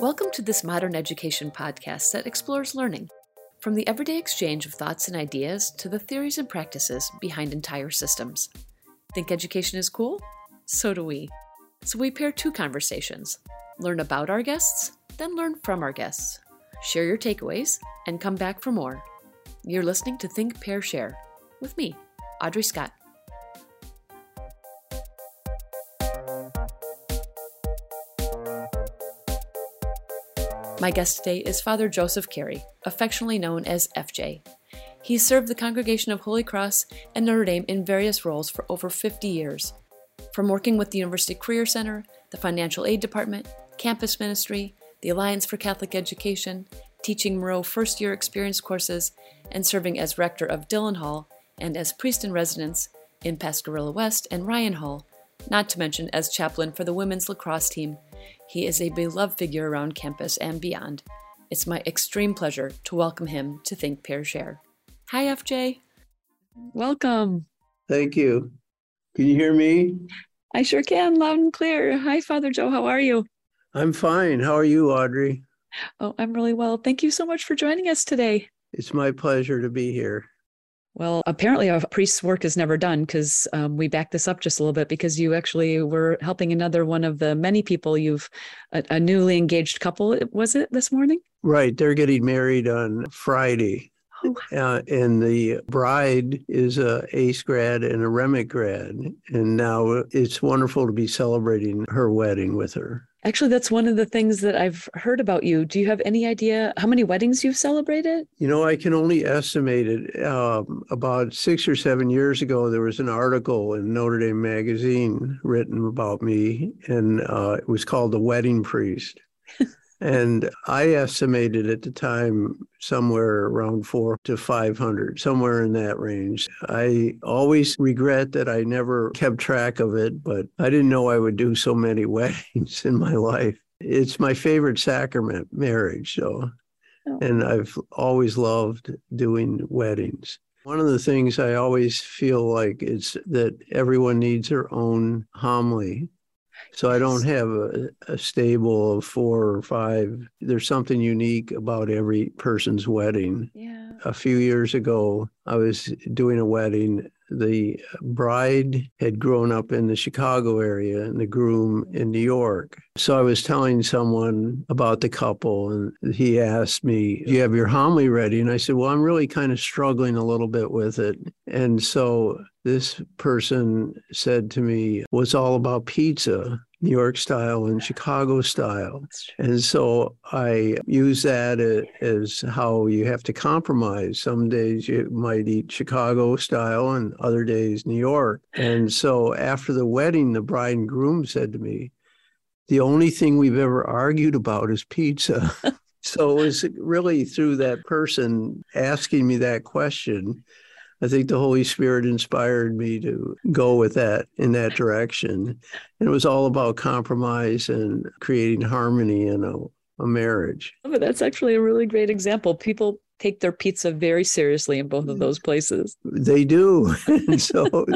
Welcome to this modern education podcast that explores learning, from the everyday exchange of thoughts and ideas to the theories and practices behind entire systems. Think education is cool? So do we. So we pair two conversations learn about our guests, then learn from our guests. Share your takeaways, and come back for more. You're listening to Think, Pair, Share with me, Audrey Scott. My guest today is Father Joseph Carey, affectionately known as FJ. He served the Congregation of Holy Cross and Notre Dame in various roles for over 50 years, from working with the University Career Center, the Financial Aid Department, campus ministry, the Alliance for Catholic Education, teaching Moreau first year experience courses, and serving as rector of Dillon Hall and as priest in residence in Pasquerilla West and Ryan Hall, not to mention as chaplain for the women's lacrosse team. He is a beloved figure around campus and beyond. It's my extreme pleasure to welcome him to Think Pair Share. Hi, FJ. Welcome. Thank you. Can you hear me? I sure can, loud and clear. Hi, Father Joe. How are you? I'm fine. How are you, Audrey? Oh, I'm really well. Thank you so much for joining us today. It's my pleasure to be here. Well, apparently, a priest's work is never done because um, we back this up just a little bit because you actually were helping another one of the many people you've, a, a newly engaged couple, was it this morning? Right. They're getting married on Friday. Oh. Uh, and the bride is a ACE grad and a Remick grad. And now it's wonderful to be celebrating her wedding with her. Actually, that's one of the things that I've heard about you. Do you have any idea how many weddings you've celebrated? You know, I can only estimate it. Um, about six or seven years ago, there was an article in Notre Dame Magazine written about me, and uh, it was called The Wedding Priest. And I estimated at the time somewhere around four to 500, somewhere in that range. I always regret that I never kept track of it, but I didn't know I would do so many weddings in my life. It's my favorite sacrament, marriage. So, oh. and I've always loved doing weddings. One of the things I always feel like is that everyone needs their own homily so I don't have a, a, stable of four or five. There's something unique about every person's wedding. Yeah. A few years ago, I was doing a wedding. The bride had grown up in the Chicago area and the groom in New York. So I was telling someone about the couple, and he asked me, Do you have your homily ready? And I said, Well, I'm really kind of struggling a little bit with it. And so this person said to me was all about pizza. New York style and Chicago style. And so I use that as how you have to compromise. Some days you might eat Chicago style and other days New York. And so after the wedding, the bride and groom said to me, The only thing we've ever argued about is pizza. so it was really through that person asking me that question I think the Holy Spirit inspired me to go with that in that direction. And it was all about compromise and creating harmony in a, a marriage. Oh, that's actually a really great example. People take their pizza very seriously in both of mm. those places. They do. so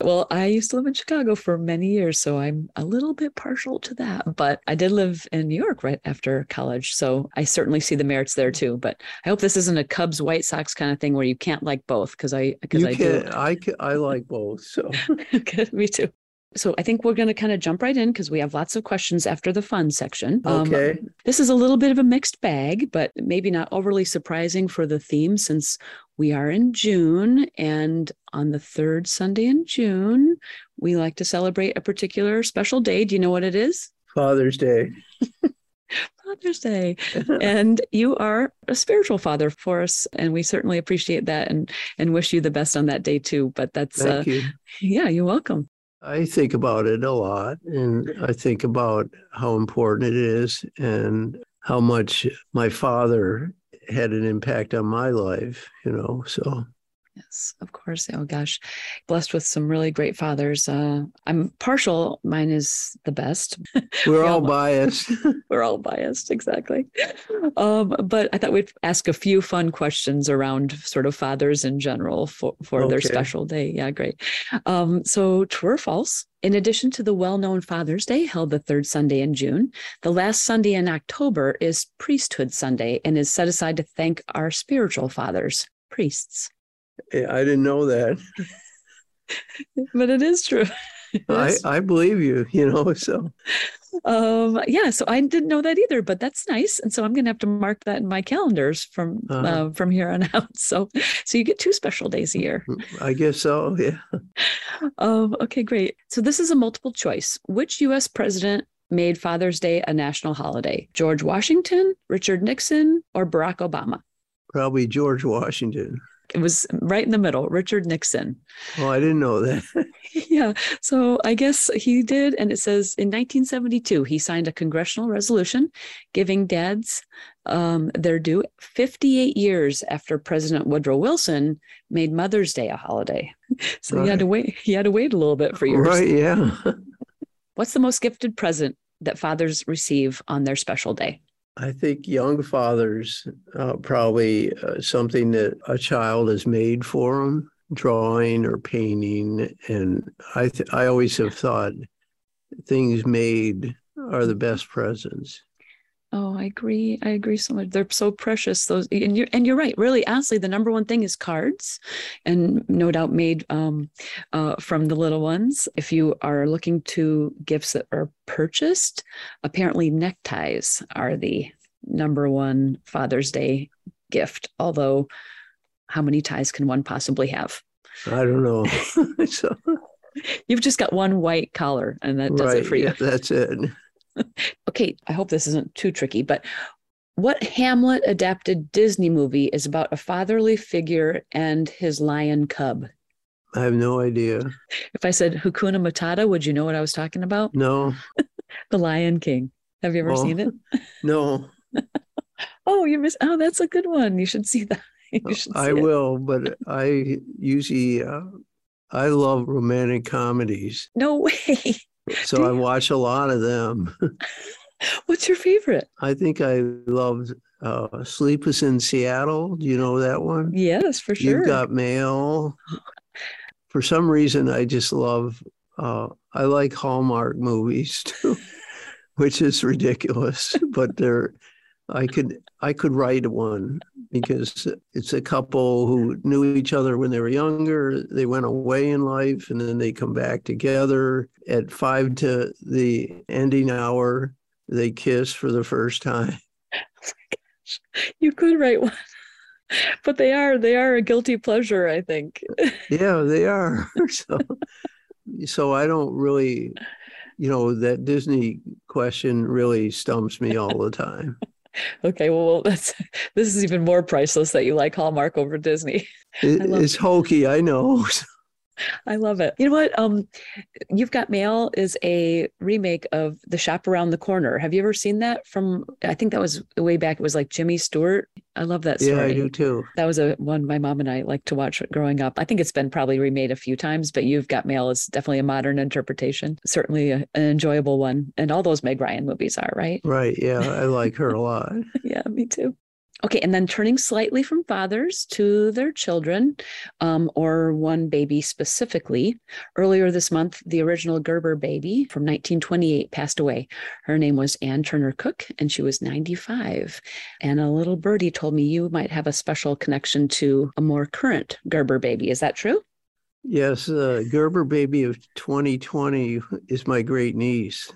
well, I used to live in Chicago for many years, so I'm a little bit partial to that, but I did live in New York right after college, so I certainly see the merits there too, but I hope this isn't a Cubs White Sox kind of thing where you can't like both because I because I can, do. I can, I like both, so Good, me too. So I think we're going to kind of jump right in because we have lots of questions after the fun section. Um, okay. Um, this is a little bit of a mixed bag, but maybe not overly surprising for the theme since we are in June. And on the third Sunday in June, we like to celebrate a particular special day. Do you know what it is? Father's Day. Father's Day. and you are a spiritual father for us. And we certainly appreciate that and, and wish you the best on that day too. But that's, Thank uh, you. yeah, you're welcome. I think about it a lot, and I think about how important it is and how much my father had an impact on my life, you know. So Yes, of course. Oh gosh, blessed with some really great fathers. Uh, I'm partial. Mine is the best. We're all biased. We're all biased, exactly. Um, but I thought we'd ask a few fun questions around sort of fathers in general for, for okay. their special day. Yeah, great. Um, so true or false? In addition to the well-known Father's Day held the third Sunday in June, the last Sunday in October is Priesthood Sunday and is set aside to thank our spiritual fathers, priests. I didn't know that. but it is true. I, I believe you, you know, so. Um, yeah, so I didn't know that either, but that's nice. And so I'm going to have to mark that in my calendars from uh-huh. uh, from here on out. So so you get two special days a year. Mm, I guess so, yeah. Um, okay, great. So this is a multiple choice. Which US president made Father's Day a national holiday? George Washington, Richard Nixon, or Barack Obama? Probably George Washington. It was right in the middle, Richard Nixon. Oh, I didn't know that. yeah. So I guess he did. And it says in 1972, he signed a congressional resolution giving dads um, their due 58 years after President Woodrow Wilson made Mother's Day a holiday. So right. he had to wait. He had to wait a little bit for years. Right. Yeah. What's the most gifted present that fathers receive on their special day? I think young fathers uh, probably uh, something that a child has made for them, drawing or painting, and I th- I always have thought things made are the best presents. Oh, I agree. I agree so much. They're so precious. Those and you're and you're right. Really, honestly, the number one thing is cards, and no doubt made um, uh, from the little ones. If you are looking to gifts that are purchased, apparently neckties are the number one Father's Day gift. Although, how many ties can one possibly have? I don't know. so, You've just got one white collar, and that does right, it for you. Yeah, that's it. okay, I hope this isn't too tricky, but what Hamlet adapted Disney movie is about a fatherly figure and his lion cub? I have no idea. If I said Hakuna Matata, would you know what I was talking about? No. the Lion King. Have you ever oh, seen it? No. oh, you missed. Oh, that's a good one. You should see that. Should see I it. will, but I usually uh, I love romantic comedies. No way. So I watch a lot of them. What's your favorite? I think I loved uh, Sleepless in Seattle. Do you know that one? Yes, for sure. You've got mail. For some reason, I just love. Uh, I like Hallmark movies too, which is ridiculous, but they're. I could I could write one because it's a couple who knew each other when they were younger. They went away in life and then they come back together. At five to the ending hour, they kiss for the first time. Oh my gosh. you could write one. But they are they are a guilty pleasure, I think. yeah, they are. so so I don't really you know, that Disney question really stumps me all the time. Okay, well, that's this is even more priceless that you like Hallmark over Disney. It, it's hokey, I know. I love it. You know what? Um, You've Got Mail is a remake of The Shop Around the Corner. Have you ever seen that? From I think that was way back. It was like Jimmy Stewart. I love that story. Yeah, I do too. That was a one my mom and I liked to watch growing up. I think it's been probably remade a few times, but You've Got Mail is definitely a modern interpretation. Certainly a, an enjoyable one. And all those Meg Ryan movies are right. Right. Yeah, I like her a lot. yeah, me too. Okay, and then turning slightly from fathers to their children, um, or one baby specifically. Earlier this month, the original Gerber baby from 1928 passed away. Her name was Anne Turner Cook, and she was 95. And a little birdie told me you might have a special connection to a more current Gerber baby. Is that true? Yes, uh, Gerber baby of 2020 is my great niece.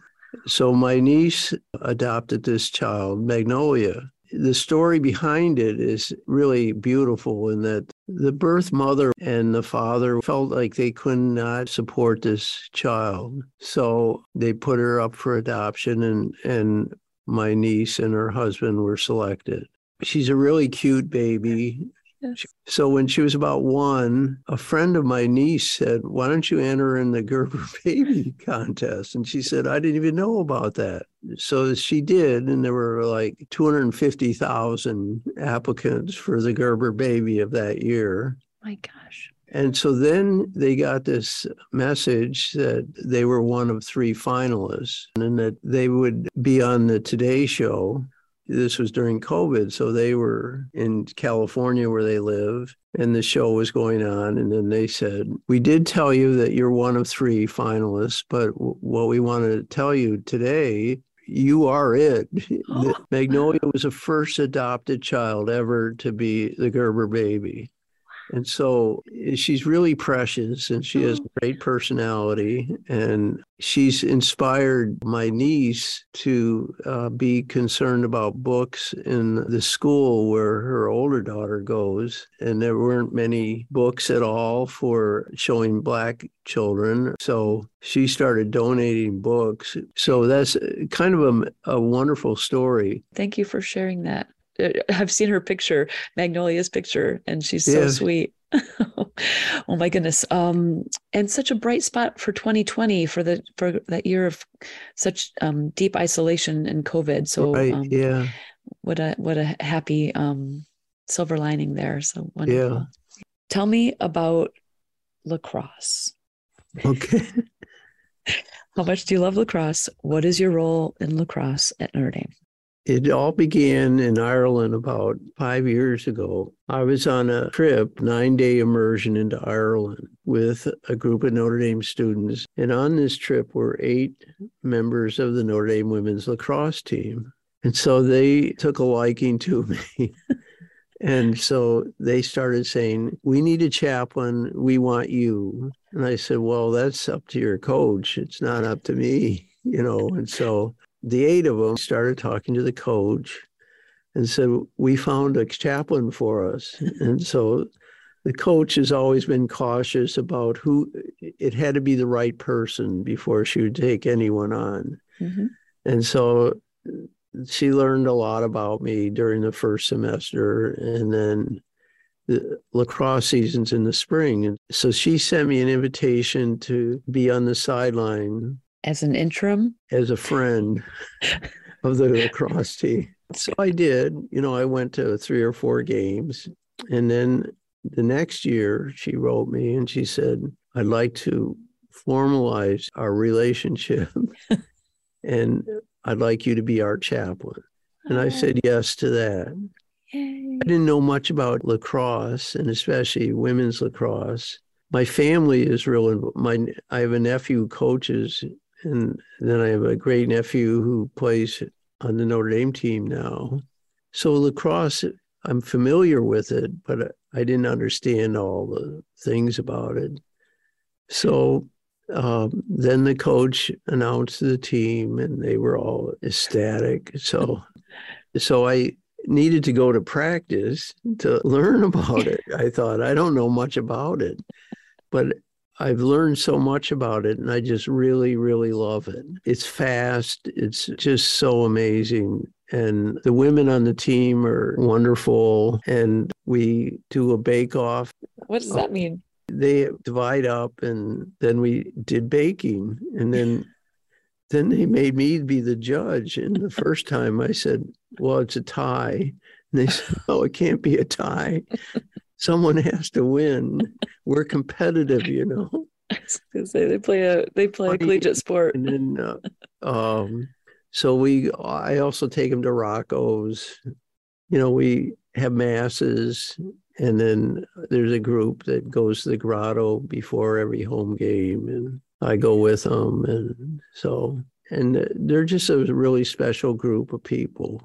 So my niece adopted this child, Magnolia, the story behind it is really beautiful in that the birth mother and the father felt like they could not support this child. So they put her up for adoption and and my niece and her husband were selected. She's a really cute baby. Yes. So when she was about one, a friend of my niece said, Why don't you enter in the Gerber baby contest? And she said, I didn't even know about that. So she did, and there were like 250,000 applicants for the Gerber baby of that year. My gosh. And so then they got this message that they were one of three finalists and that they would be on the Today Show. This was during COVID. So they were in California where they live, and the show was going on. And then they said, We did tell you that you're one of three finalists, but what we want to tell you today you are it. Magnolia was the first adopted child ever to be the Gerber baby. And so eh, she's really precious and she has oh. great personality. And she's inspired my niece to uh, be concerned about books in the school where her older daughter goes. And there weren't many books at all for showing Black children. So she started donating books. So that's eh, kind of a, a wonderful story. Thank you for sharing that. Uh, I've seen her picture, Magnolia's picture, and she's so sweet. oh my goodness. Um, and such a bright spot for 2020 for the for that year of such um, deep isolation and COVID. So right, um, yeah. What a what a happy um, silver lining there. So wonderful. Yeah. Tell me about lacrosse. Okay. How much do you love lacrosse? What is your role in lacrosse at Notre Dame? It all began in Ireland about five years ago. I was on a trip, nine day immersion into Ireland with a group of Notre Dame students. And on this trip were eight members of the Notre Dame women's lacrosse team. And so they took a liking to me. and so they started saying, We need a chaplain. We want you. And I said, Well, that's up to your coach. It's not up to me, you know. And so the eight of them started talking to the coach and said, We found a chaplain for us. and so the coach has always been cautious about who it had to be the right person before she would take anyone on. Mm-hmm. And so she learned a lot about me during the first semester. And then the lacrosse seasons in the spring. And so she sent me an invitation to be on the sideline as an interim? As a friend of the lacrosse team. So I did. You know, I went to three or four games. And then the next year, she wrote me and she said, I'd like to formalize our relationship and I'd like you to be our chaplain. And I said oh. yes to that. Yay. I didn't know much about lacrosse and especially women's lacrosse. My family is real. My I have a nephew who coaches and then I have a great nephew who plays on the Notre Dame team now. So lacrosse, I'm familiar with it, but I didn't understand all the things about it. So um, then the coach announced the team, and they were all ecstatic. So, so I needed to go to practice to learn about it. I thought I don't know much about it, but I've learned so much about it and I just really, really love it. It's fast, it's just so amazing. And the women on the team are wonderful. And we do a bake off. What does that mean? They divide up and then we did baking. And then then they made me be the judge. And the first time I said, Well, it's a tie. And they said, Oh, it can't be a tie someone has to win. We're competitive, you know. say they play a they play a collegiate sport. And then, uh, um, so we I also take them to Rocco's. You know, we have masses, and then there's a group that goes to the grotto before every home game, and I go with them, and so and they're just a really special group of people.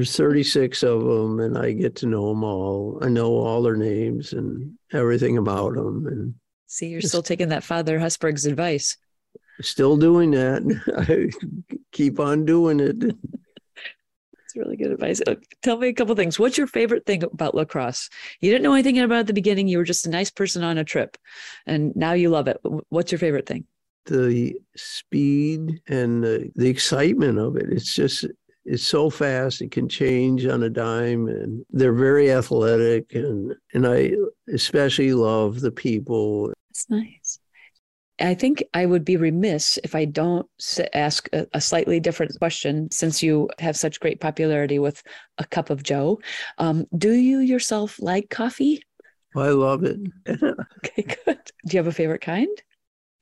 There's 36 of them, and I get to know them all. I know all their names and everything about them. And see, you're still taking that Father Hesburgh's advice. Still doing that. I keep on doing it. It's really good advice. Uh, tell me a couple things. What's your favorite thing about lacrosse? You didn't know anything about it at the beginning. You were just a nice person on a trip, and now you love it. What's your favorite thing? The speed and the, the excitement of it. It's just it's so fast it can change on a dime and they're very athletic and and i especially love the people that's nice I think I would be remiss if I don't ask a, a, slightly different question since you have such great popularity with a cup of Joe. Um, do you yourself like coffee? I love it. okay, good. Do you have a favorite kind?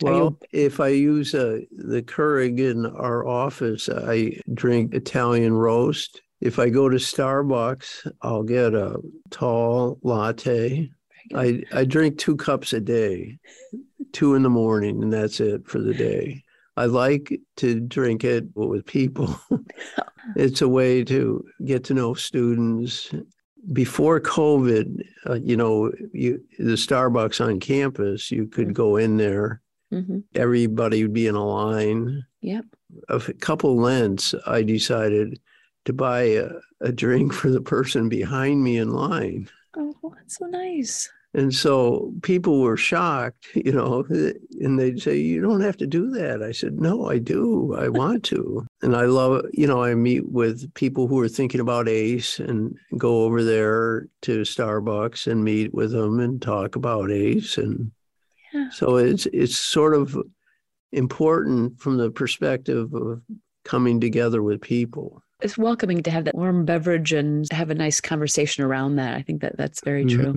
Well, if I use uh, the Keurig in our office, I drink Italian roast. If I go to Starbucks, I'll get a tall latte. I, I drink two cups a day, two in the morning, and that's it for the day. I like to drink it with people. it's a way to get to know students. Before COVID, uh, you know, you, the Starbucks on campus, you could go in there. Mm-hmm. Everybody would be in a line. Yep. A couple Lents, I decided to buy a, a drink for the person behind me in line. Oh, that's so nice. And so people were shocked, you know, and they'd say, You don't have to do that. I said, No, I do. I want to. and I love, you know, I meet with people who are thinking about ACE and go over there to Starbucks and meet with them and talk about ACE. And yeah. so it's it's sort of important from the perspective of coming together with people it's welcoming to have that warm beverage and have a nice conversation around that. I think that that's very mm-hmm. true.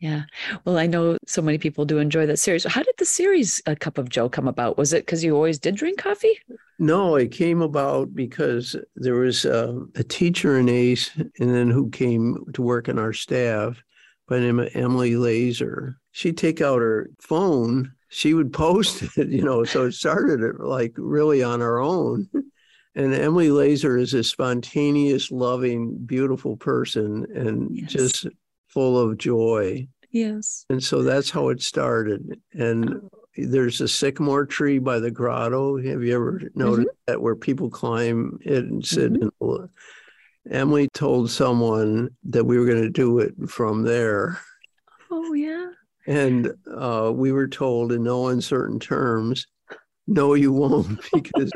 Yeah. Well, I know so many people do enjoy that series. How did the series A Cup of Joe come about? Was it because you always did drink coffee? No, it came about because there was a, a teacher in ACE and then who came to work on our staff by the name of Emily Laser. She'd take out her phone, she would post it, you know, so it started like really on our own. And Emily Laser is a spontaneous, loving, beautiful person and yes. just full of joy. Yes. And so that's how it started. And oh. there's a sycamore tree by the grotto. Have you ever noticed mm-hmm. that where people climb it and sit? Mm-hmm. Emily told someone that we were going to do it from there. Oh, yeah. And uh, we were told in no uncertain terms, no, you won't, because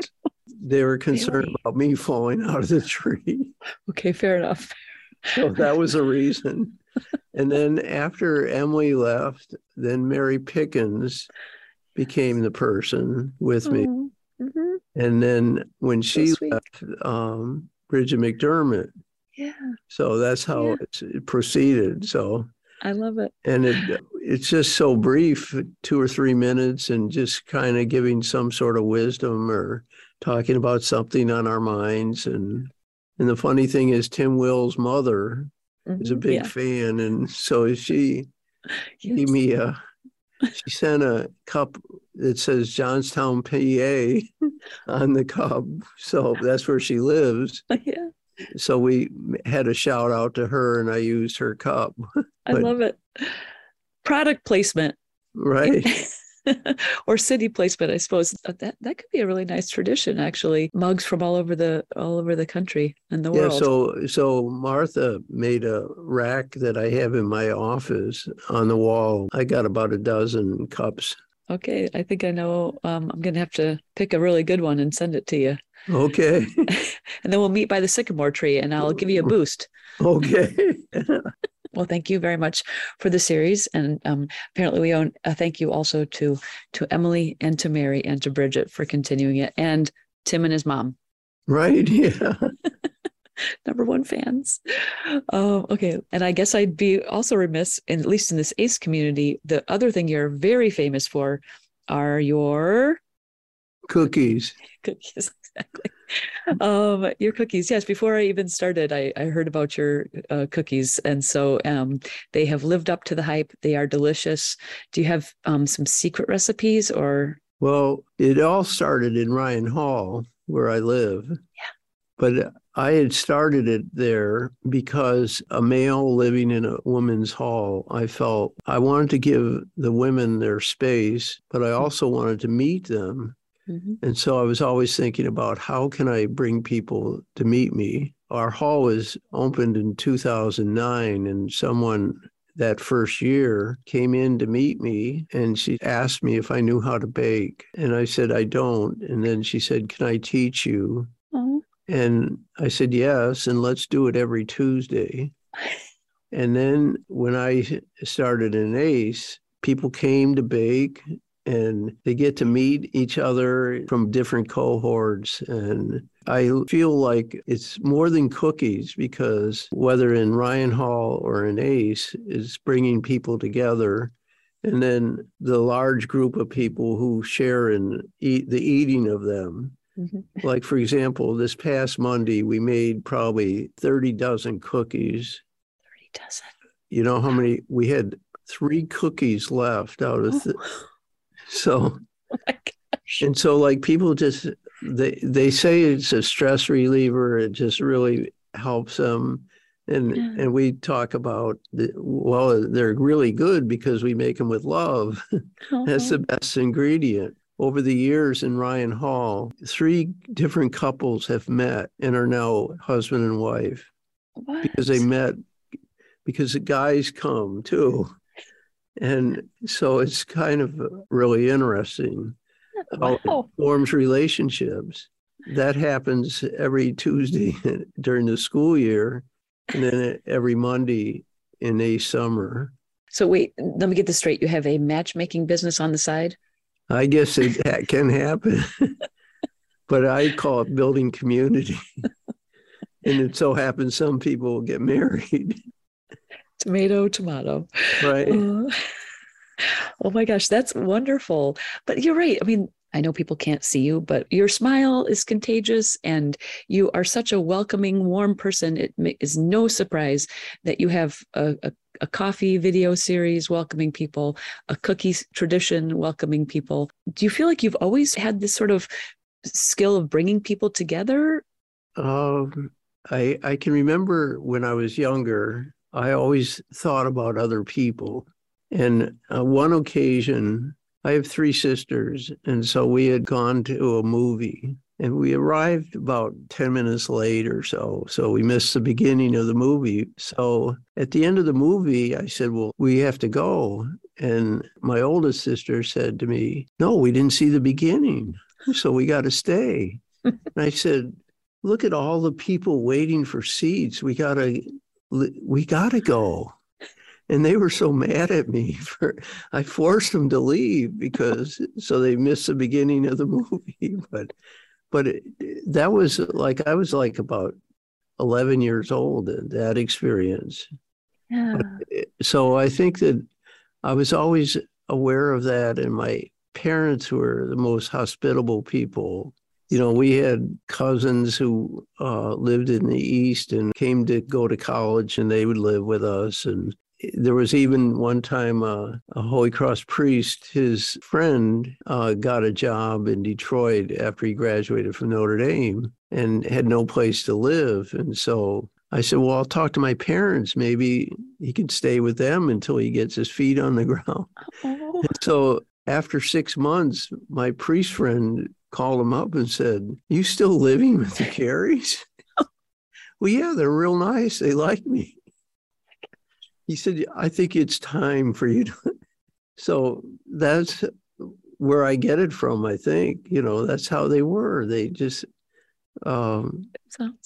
they were concerned really? about me falling out of the tree. Okay, fair enough. so that was a reason and then after Emily left, then Mary Pickens became the person with me. Mm-hmm. And then when she so left, um, Bridget McDermott. Yeah. So that's how yeah. it proceeded. So I love it. And it it's just so brief, two or three minutes, and just kind of giving some sort of wisdom or talking about something on our minds. And and the funny thing is, Tim Will's mother mm-hmm. is a big yeah. fan, and so she yes. gave me a. She sent a cup that says Johnstown, PA, on the cup. So that's where she lives. Yeah. So we had a shout out to her, and I used her cup. I love it. Product placement. Right. or city placement, I suppose. Uh, that that could be a really nice tradition, actually. Mugs from all over the all over the country and the yeah, world. Yeah, so so Martha made a rack that I have in my office on the wall. I got about a dozen cups. Okay, I think I know. Um, I'm going to have to pick a really good one and send it to you. Okay. and then we'll meet by the sycamore tree, and I'll give you a boost. Okay. Well, thank you very much for the series, and um, apparently we own a thank you also to to Emily and to Mary and to Bridget for continuing it, and Tim and his mom. Right. Yeah. Number one fans. Uh, okay, and I guess I'd be also remiss, at least in this ACE community, the other thing you're very famous for are your cookies. Cookies, exactly um, your cookies. Yes, before I even started, I, I heard about your uh, cookies, and so um, they have lived up to the hype. They are delicious. Do you have um, some secret recipes or? Well, it all started in Ryan Hall, where I live. Yeah. But I had started it there because a male living in a woman's hall, I felt I wanted to give the women their space, but I also wanted to meet them Mm-hmm. And so I was always thinking about how can I bring people to meet me. Our hall was opened in 2009, and someone that first year came in to meet me and she asked me if I knew how to bake. And I said, I don't. And then she said, Can I teach you? And I said, Yes. And let's do it every Tuesday. and then when I started in ACE, people came to bake and they get to meet each other from different cohorts and I feel like it's more than cookies because whether in Ryan Hall or in ACE, it's bringing people together. And then the large group of people who share in eat, the eating of them. Mm-hmm. Like, for example, this past Monday, we made probably 30 dozen cookies. 30 dozen. You know how many? We had three cookies left out of. Th- oh. so, oh and so, like, people just they they say it's a stress reliever. It just really helps them. And yeah. and we talk about the, well, they're really good because we make them with love. Uh-huh. That's the best ingredient. Over the years in Ryan Hall, three different couples have met and are now husband and wife what? because they met because the guys come too. And so it's kind of really interesting wow. how forms relationships. That happens every Tuesday during the school year, and then every Monday in a summer. So wait, let me get this straight. You have a matchmaking business on the side? I guess it can happen, but I call it building community. and it so happens some people will get married. Tomato, tomato. Right. Uh, oh my gosh, that's wonderful. But you're right. I mean, I know people can't see you, but your smile is contagious and you are such a welcoming, warm person. It is no surprise that you have a, a, a coffee video series welcoming people, a cookies tradition welcoming people. Do you feel like you've always had this sort of skill of bringing people together? Um, I, I can remember when I was younger, I always thought about other people. And uh, one occasion, I have three sisters. And so we had gone to a movie and we arrived about 10 minutes late or so. So we missed the beginning of the movie. So at the end of the movie, I said, Well, we have to go. And my oldest sister said to me, No, we didn't see the beginning. So we got to stay. and I said, Look at all the people waiting for seats. We got to. We got to go and they were so mad at me for I forced them to leave because so they missed the beginning of the movie. But but it, that was like I was like about eleven years old in that experience. Yeah. So I think that I was always aware of that, and my parents were the most hospitable people. You know, we had cousins who uh, lived in the East and came to go to college, and they would live with us. And there was even one time uh, a Holy Cross priest, his friend, uh, got a job in Detroit after he graduated from Notre Dame and had no place to live. And so I said, Well, I'll talk to my parents. Maybe he can stay with them until he gets his feet on the ground. Oh. so after six months, my priest friend called him up and said, You still living with the Careys? well, yeah, they're real nice. They like me he said, I think it's time for you to. So that's where I get it from. I think, you know, that's how they were. They just um,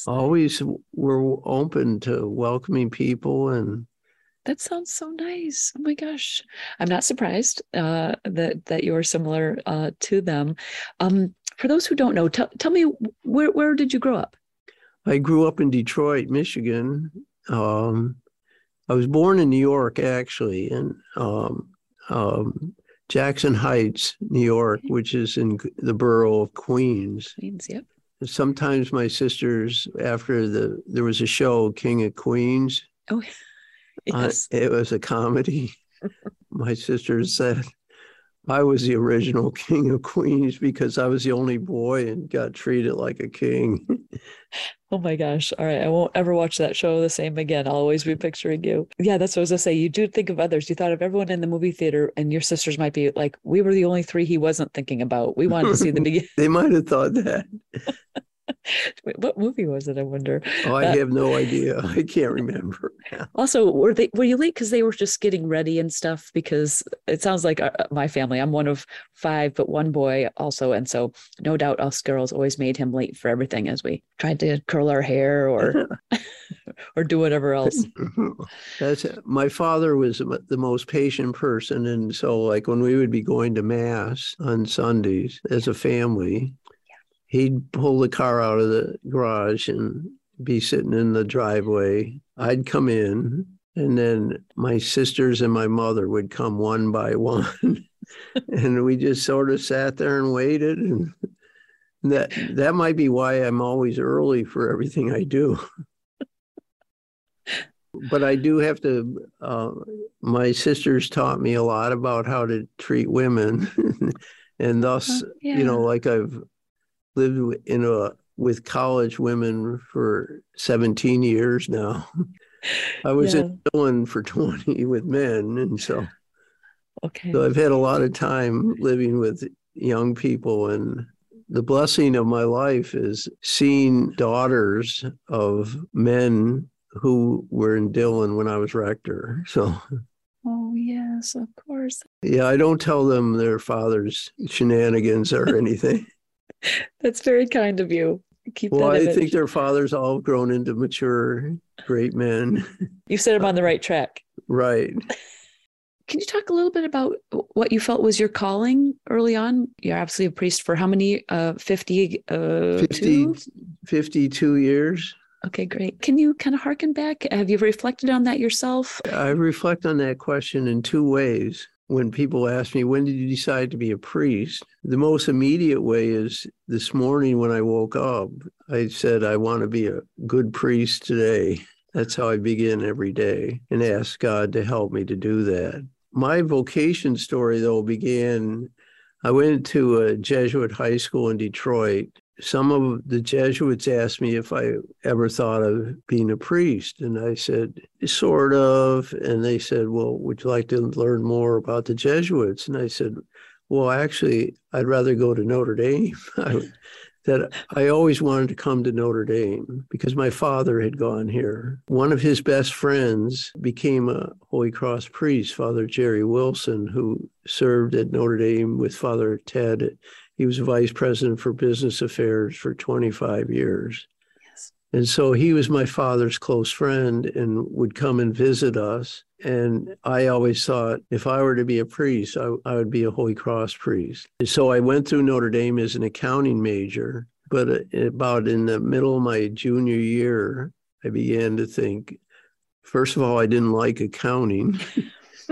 always were open to welcoming people and that sounds so nice. Oh my gosh. I'm not surprised uh, that that you're similar uh, to them. Um, for those who don't know, t- tell me where where did you grow up? I grew up in Detroit, Michigan. Um, I was born in New York, actually, in um, um, Jackson Heights, New York, which is in the borough of Queens. Queens, yep. Sometimes my sisters, after the there was a show, King of Queens. Oh, yes. Uh, it was a comedy. my sisters said I was the original King of Queens because I was the only boy and got treated like a king. Oh my gosh. All right. I won't ever watch that show the same again. I'll always be picturing you. Yeah, that's what I was going to say. You do think of others. You thought of everyone in the movie theater, and your sisters might be like, we were the only three he wasn't thinking about. We wanted to see the beginning. they might have thought that. Wait, what movie was it? I wonder. Oh, I uh, have no idea. I can't remember. also, were they were you late because they were just getting ready and stuff? Because it sounds like uh, my family. I'm one of five, but one boy also, and so no doubt us girls always made him late for everything as we tried to curl our hair or or do whatever else. That's my father was the most patient person, and so like when we would be going to mass on Sundays as a family, he'd pull the car out of the garage and be sitting in the driveway. I'd come in, and then my sisters and my mother would come one by one. and we just sort of sat there and waited. And that that might be why I'm always early for everything I do. but I do have to. Uh, my sisters taught me a lot about how to treat women, and thus, uh, yeah. you know, like I've lived in a with college women for 17 years now. I was yeah. in Dillon for 20 with men, and so okay. So I've had a lot of time living with young people, and the blessing of my life is seeing daughters of men who were in Dillon when I was rector. So. Oh, yes, of course. Yeah, I don't tell them their father's shenanigans or anything. That's very kind of you. Keep well, I think their fathers all grown into mature, great men. You set them on the right track. Right. Can you talk a little bit about what you felt was your calling early on? You're absolutely a priest for how many? Uh, 50, uh, 50 52 years. Okay, great. Can you kind of harken back? Have you reflected on that yourself? I reflect on that question in two ways when people ask me, when did you decide to be a priest? The most immediate way is this morning when I woke up, I said, I want to be a good priest today. That's how I begin every day and ask God to help me to do that. My vocation story, though, began. I went to a Jesuit high school in Detroit some of the Jesuits asked me if I ever thought of being a priest. And I said, sort of. And they said, well, would you like to learn more about the Jesuits? And I said, well, actually, I'd rather go to Notre Dame. That I always wanted to come to Notre Dame because my father had gone here. One of his best friends became a Holy Cross priest, Father Jerry Wilson, who served at Notre Dame with Father Ted he was vice president for business affairs for 25 years. Yes. And so he was my father's close friend and would come and visit us. And I always thought if I were to be a priest, I, I would be a Holy Cross priest. And so I went through Notre Dame as an accounting major. But uh, about in the middle of my junior year, I began to think first of all, I didn't like accounting.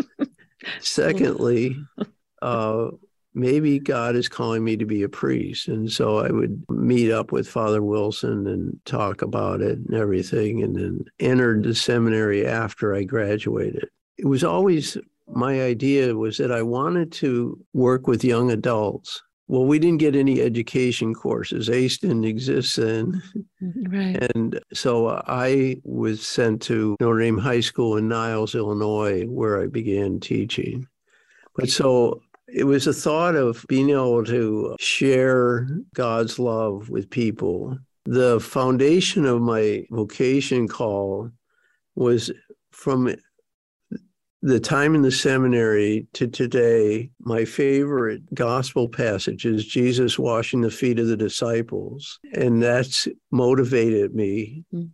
Secondly, uh, maybe God is calling me to be a priest. And so I would meet up with Father Wilson and talk about it and everything, and then entered the seminary after I graduated. It was always my idea was that I wanted to work with young adults. Well, we didn't get any education courses. ACE didn't exist then. Mm-hmm. Right. And so I was sent to Notre Dame High School in Niles, Illinois, where I began teaching. But so it was a thought of being able to share God's love with people. The foundation of my vocation call was from the time in the seminary to today, my favorite gospel passage is Jesus washing the feet of the disciples. And that's motivated me. Mm-hmm.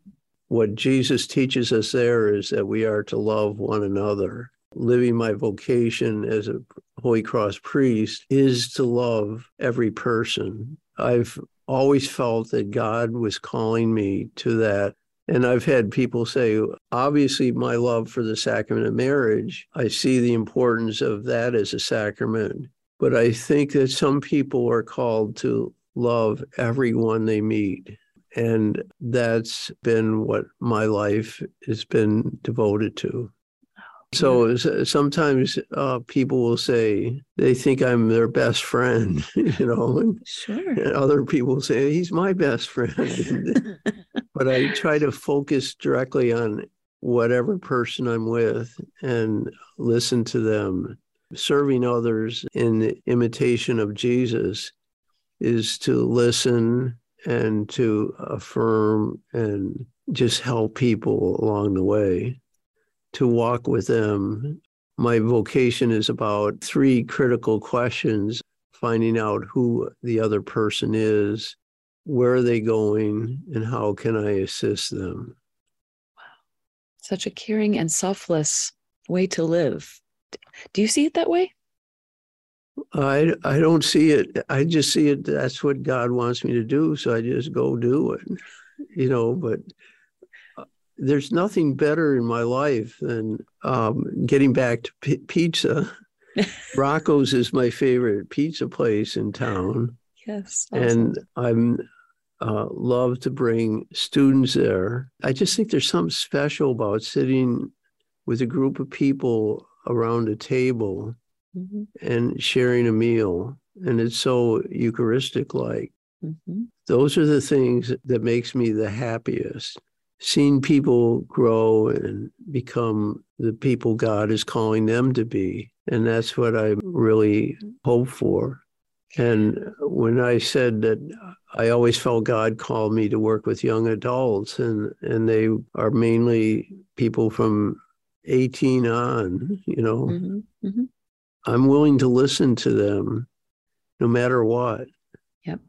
What Jesus teaches us there is that we are to love one another living my vocation as a Holy Cross priest is to love every person. I've always felt that God was calling me to that. And I've had people say, obviously, my love for the sacrament of marriage, I see the importance of that as a sacrament. But I think that some people are called to love everyone they meet. And that's been what my life has been devoted to. So sometimes uh, people will say they think I'm their best friend, you know. And, sure. And other people say he's my best friend. but I try to focus directly on whatever person I'm with and listen to them. Serving others in imitation of Jesus is to listen and to affirm and just help people along the way to walk with them. My vocation is about three critical questions finding out who the other person is, where are they going, and how can I assist them. Wow. Such a caring and selfless way to live. Do you see it that way? I I don't see it. I just see it. That's what God wants me to do. So I just go do it, you know. But there's nothing better in my life than um, getting back to p- pizza. Rocco's is my favorite pizza place in town. Yes, awesome. and I'm uh, love to bring students there. I just think there's something special about sitting with a group of people around a table mm-hmm. and sharing a meal. And it's so Eucharistic like. Mm-hmm. Those are the things that makes me the happiest. Seeing people grow and become the people God is calling them to be. And that's what I really hope for. And when I said that I always felt God called me to work with young adults, and, and they are mainly people from 18 on, you know, mm-hmm. Mm-hmm. I'm willing to listen to them no matter what. Yep.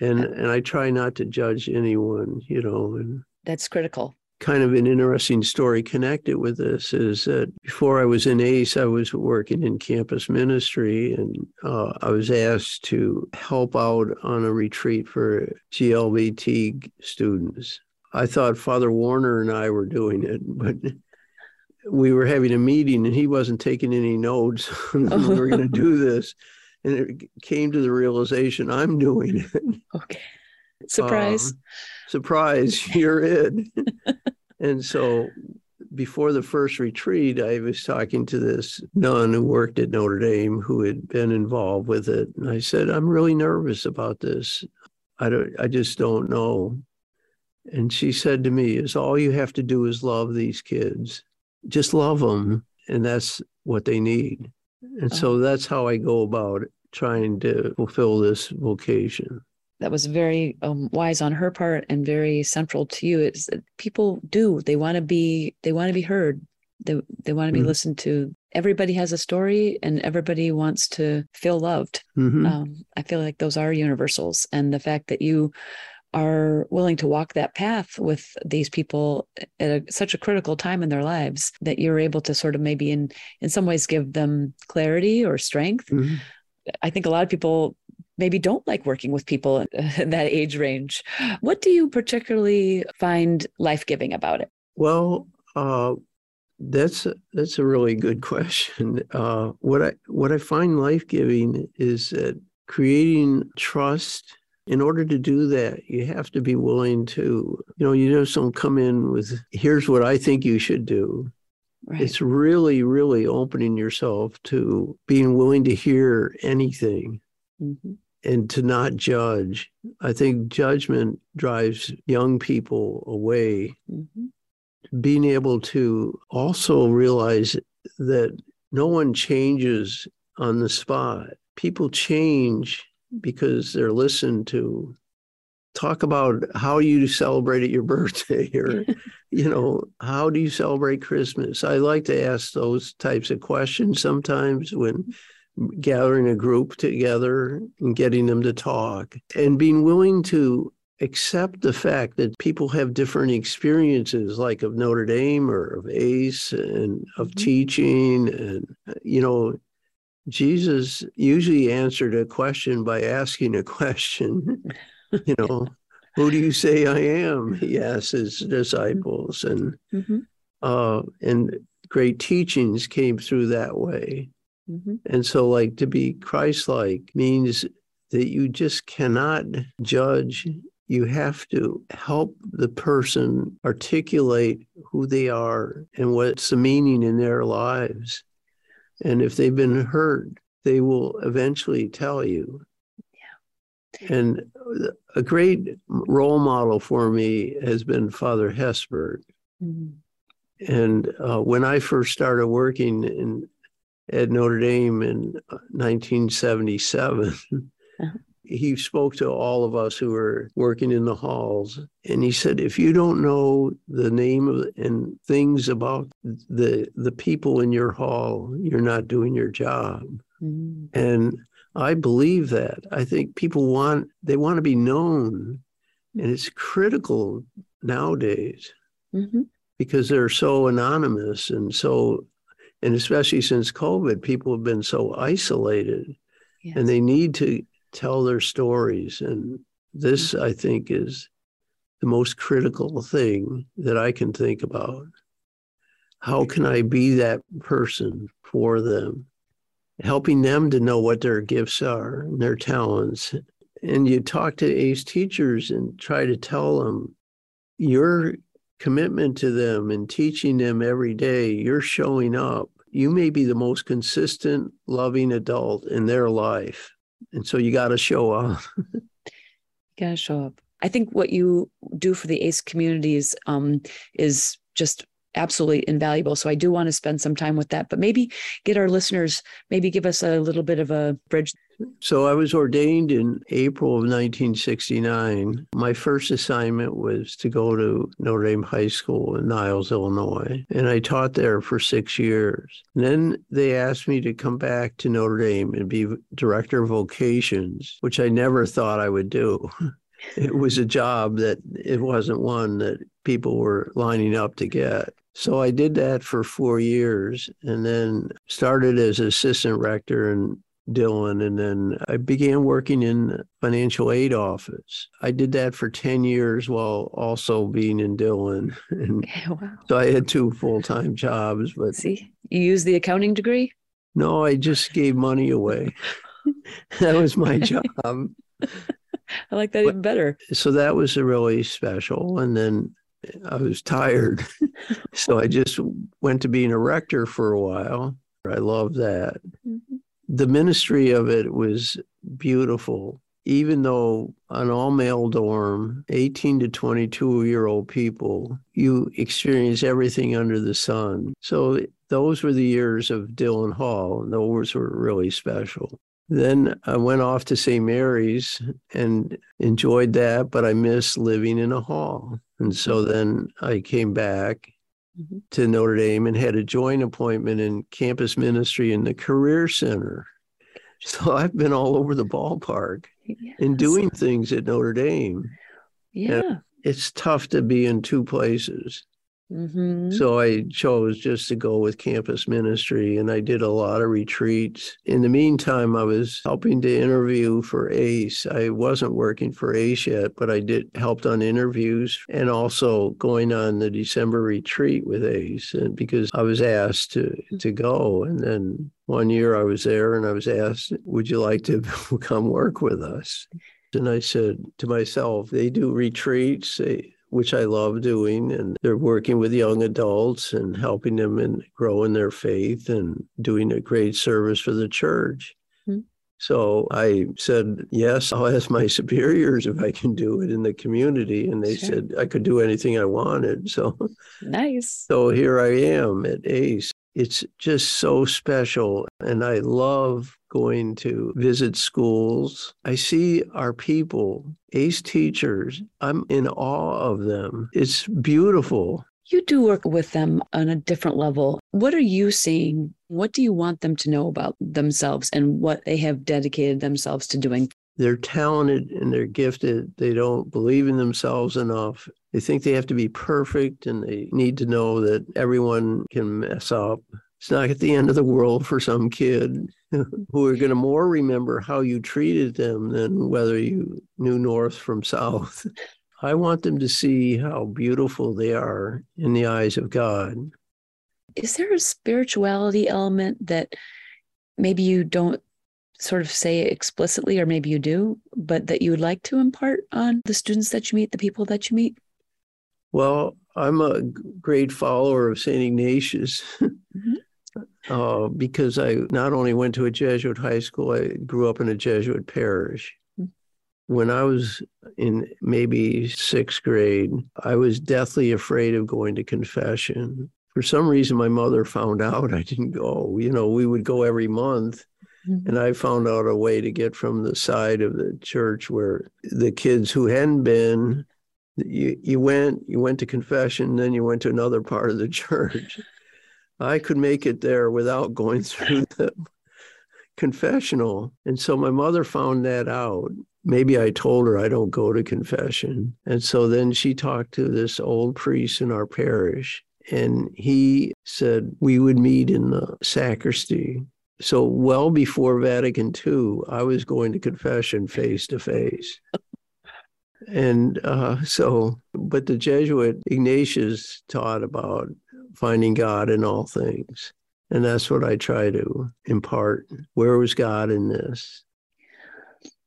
And yep. and I try not to judge anyone, you know, and that's critical. Kind of an interesting story connected with this is that before I was in ACE, I was working in campus ministry, and uh, I was asked to help out on a retreat for GLBT students. I thought Father Warner and I were doing it, but we were having a meeting and he wasn't taking any notes. we were going to do this. And it came to the realization I'm doing it. Okay. Surprise. Um, surprise, you're in. and so before the first retreat, I was talking to this nun who worked at Notre Dame who had been involved with it. And I said, I'm really nervous about this. I don't I just don't know. And she said to me, is all you have to do is love these kids just love them and that's what they need and so oh. that's how i go about trying to fulfill this vocation that was very um, wise on her part and very central to you. Is that people do. They want to be they want to be heard. They, they want to be mm-hmm. listened to. Everybody has a story and everybody wants to feel loved. Mm-hmm. um, i feel like those are universals. And the fact that you are willing to walk that path with these people at a, such a critical time in their lives that you're able to sort of maybe in in some ways give them clarity or strength. Mm-hmm. i think a lot of people maybe don't like working with people in that age range what do you particularly find life-giving about it well uh, that's a, that's a really good question uh, what i what i find life-giving is that creating trust in order to do that, you have to be willing to, you know, you just don't come in with, here's what I think you should do. Right. It's really, really opening yourself to being willing to hear anything mm-hmm. And to not judge. I think judgment drives young people away. Mm-hmm. Being able to also realize that no one changes on the spot. People change because they're listened to talk about how you celebrated your birthday or you know how do you celebrate christmas i like to ask those types of questions sometimes when gathering a group together and getting them to talk and being willing to accept the fact that people have different experiences like of notre dame or of ace and of mm-hmm. teaching and you know Jesus usually answered a question by asking a question. you know, who do you say I am? He asked his disciples, and mm-hmm. uh, and great teachings came through that way. Mm-hmm. And so, like to be Christ-like means that you just cannot judge. You have to help the person articulate who they are and what's the meaning in their lives. And if they've been hurt, they will eventually tell you. Yeah. And a great role model for me has been Father Hesburgh. Mm-hmm. And uh, when I first started working in at Notre Dame in 1977, uh, uh-huh. He spoke to all of us who were working in the halls and he said if you don't know the name of and things about the the people in your hall you're not doing your job. Mm-hmm. and i believe that. I think people want they want to be known and it's critical nowadays mm-hmm. because they're so anonymous and so and especially since covid people have been so isolated yes. and they need to tell their stories. And this, mm-hmm. I think, is the most critical thing that I can think about. How can I be that person for them? Helping them to know what their gifts are and their talents. And you talk to ACE teachers and try to tell them your commitment to them and teaching them every day, you're showing up. You may be the most consistent, loving adult in their life. And so you got to show up. you got to show up. I think what you do for the ACE communities um, is just absolutely invaluable. So I do want to spend some time with that, but maybe get our listeners, maybe give us a little bit of a bridge. So I was ordained in April of 1969. My first assignment was to go to Notre Dame High School in Niles, Illinois, and I taught there for six years. And then they asked me to come back to Notre Dame and be director of vocations, which I never thought I would do. it was a job that it wasn't one that people were lining up to get. So I did that for four years and then started as assistant rector in Dillon. And then I began working in financial aid office. I did that for 10 years while also being in Dillon. And wow. So I had two full time jobs. But see, you use the accounting degree? No, I just gave money away. that was my job. I like that but, even better. So that was really special. And then I was tired. so I just went to being a rector for a while. I love that. Mm-hmm. The ministry of it was beautiful. Even though an all male dorm, 18 to 22 year old people, you experience everything under the sun. So those were the years of Dillon Hall, and those were really special. Then I went off to St. Mary's and enjoyed that, but I missed living in a hall. And so then I came back mm-hmm. to Notre Dame and had a joint appointment in campus ministry in the Career Center. So I've been all over the ballpark yes. and doing things at Notre Dame. Yeah. And it's tough to be in two places. Mm-hmm. So I chose just to go with campus ministry and I did a lot of retreats. In the meantime, I was helping to interview for ACE. I wasn't working for ACE yet, but I did helped on interviews and also going on the December retreat with ACE and because I was asked to to go and then one year I was there and I was asked, "Would you like to come work with us?" And I said to myself, they do retreats. They, which I love doing. And they're working with young adults and helping them and grow in their faith and doing a great service for the church. Mm-hmm. So I said, yes, I'll ask my superiors if I can do it in the community. And they sure. said I could do anything I wanted. So nice. So here I am at ACE. It's just so special. And I love going to visit schools. I see our people, ACE teachers. I'm in awe of them. It's beautiful. You do work with them on a different level. What are you seeing? What do you want them to know about themselves and what they have dedicated themselves to doing? They're talented and they're gifted. They don't believe in themselves enough. They think they have to be perfect and they need to know that everyone can mess up. It's not at the end of the world for some kid who are going to more remember how you treated them than whether you knew north from south. I want them to see how beautiful they are in the eyes of God. Is there a spirituality element that maybe you don't sort of say explicitly, or maybe you do, but that you would like to impart on the students that you meet, the people that you meet? Well, I'm a great follower of St. Ignatius. Mm-hmm uh, because I not only went to a Jesuit high school, I grew up in a Jesuit parish. When I was in maybe sixth grade, I was deathly afraid of going to confession. For some reason, my mother found out I didn't go. You know, we would go every month. Mm-hmm. And I found out a way to get from the side of the church where the kids who hadn't been, you, you went, you went to confession, then you went to another part of the church. I could make it there without going through the confessional. And so my mother found that out. Maybe I told her I don't go to confession. And so then she talked to this old priest in our parish, and he said we would meet in the sacristy. So, well before Vatican II, I was going to confession face to face. And uh, so, but the Jesuit Ignatius taught about finding God in all things. And that's what I try to impart. Where was God in this?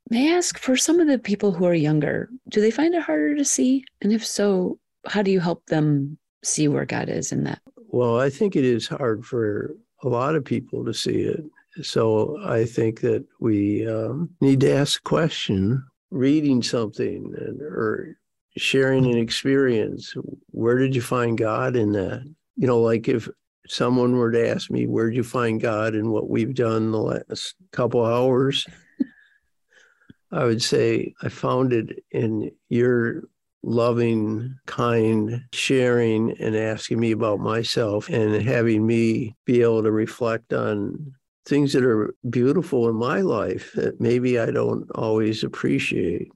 May I ask for some of the people who are younger, do they find it harder to see? And if so, how do you help them see where God is in that? Well, I think it is hard for a lot of people to see it. So I think that we um, need to ask a question, reading something and, or sharing an experience. Where did you find God in that? You know, like if someone were to ask me, where'd you find God in what we've done the last couple hours? I would say I found it in your loving, kind, sharing, and asking me about myself and having me be able to reflect on things that are beautiful in my life that maybe I don't always appreciate.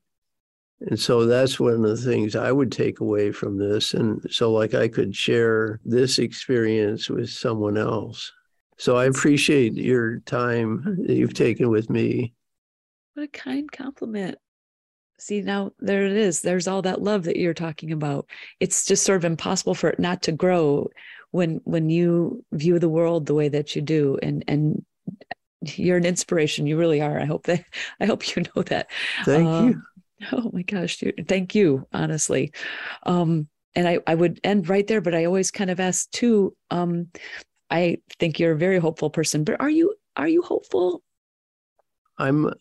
And so that's one of the things I would take away from this. And so, like, I could share this experience with someone else. So I appreciate your time that you've taken with me. What a kind compliment. See, now there it is. There's all that love that you're talking about. It's just sort of impossible for it not to grow when when you view the world the way that you do. And and you're an inspiration. You really are. I hope that I hope you know that. Thank um, you. Oh my gosh, thank you, honestly. Um, and I, I would end right there, but I always kind of ask too. Um, I think you're a very hopeful person, but are you are you hopeful? I'm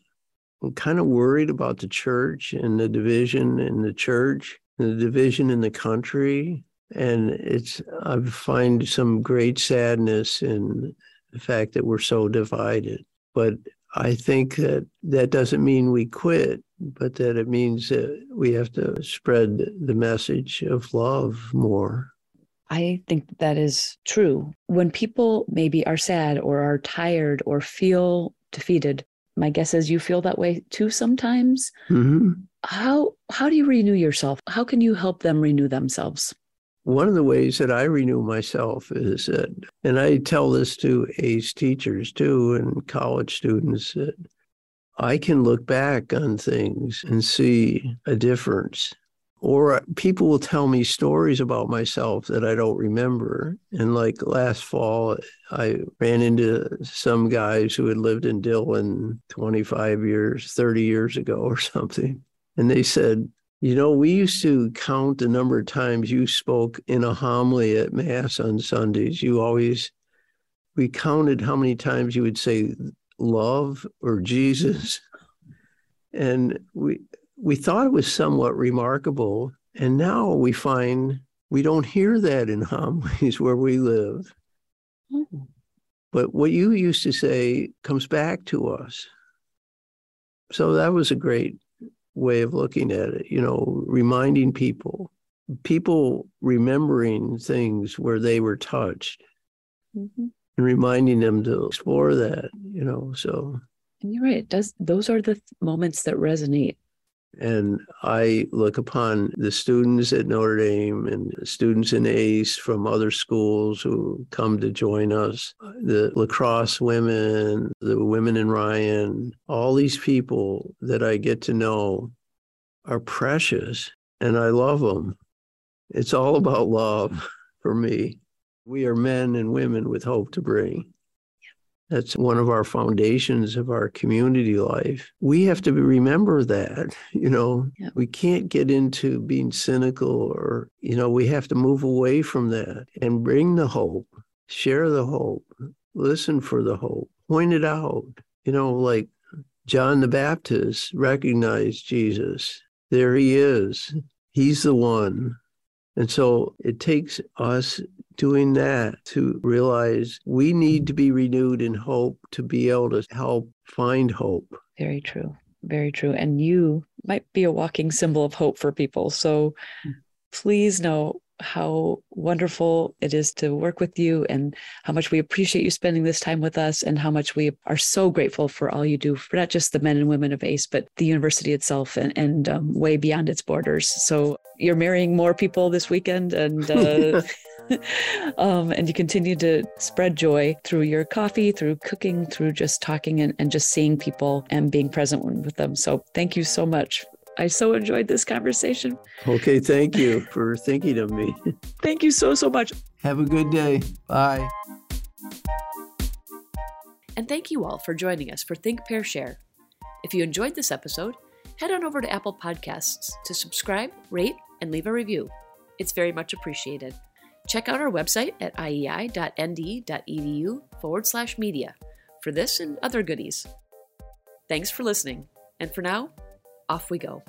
kind of worried about the church and the division in the church, the division in the country, and it's I find some great sadness in the fact that we're so divided. But I think that that doesn't mean we quit, but that it means that we have to spread the message of love more. I think that is true. When people maybe are sad or are tired or feel defeated, my guess is you feel that way too sometimes. Mm-hmm. How how do you renew yourself? How can you help them renew themselves? One of the ways that I renew myself is that, and I tell this to ACE teachers too and college students, that I can look back on things and see a difference. Or people will tell me stories about myself that I don't remember. And like last fall, I ran into some guys who had lived in Dillon 25 years, 30 years ago or something. And they said, you know, we used to count the number of times you spoke in a homily at Mass on Sundays. You always, we counted how many times you would say love or Jesus. And we, we thought it was somewhat remarkable. And now we find we don't hear that in homilies where we live. Mm. But what you used to say comes back to us. So that was a great way of looking at it, you know, reminding people, people remembering things where they were touched mm-hmm. and reminding them to explore that, you know, so. And you're right. It does, those are the moments that resonate. And I look upon the students at Notre Dame and students in ACE from other schools who come to join us, the lacrosse women, the women in Ryan, all these people that I get to know are precious and I love them. It's all about love for me. We are men and women with hope to bring. That's one of our foundations of our community life. We have to remember that, you know, yeah. we can't get into being cynical or, you know, we have to move away from that and bring the hope, share the hope, listen for the hope, point it out. You know, like John the Baptist recognized Jesus. There he is. He's the one. And so it takes us doing that to realize we need to be renewed in hope to be able to help find hope. Very true. Very true. And you might be a walking symbol of hope for people. So hmm. please know how wonderful it is to work with you and how much we appreciate you spending this time with us and how much we are so grateful for all you do for not just the men and women of ACE, but the university itself and, and um, way beyond its borders. So you're marrying more people this weekend and uh, um, and you continue to spread joy through your coffee, through cooking, through just talking and, and just seeing people and being present with them. So thank you so much. I so enjoyed this conversation. Okay, thank you for thinking of me. thank you so, so much. Have a good day. Bye. And thank you all for joining us for Think, Pair, Share. If you enjoyed this episode, head on over to Apple Podcasts to subscribe, rate, and leave a review. It's very much appreciated. Check out our website at iei.nd.edu forward slash media for this and other goodies. Thanks for listening, and for now, off we go.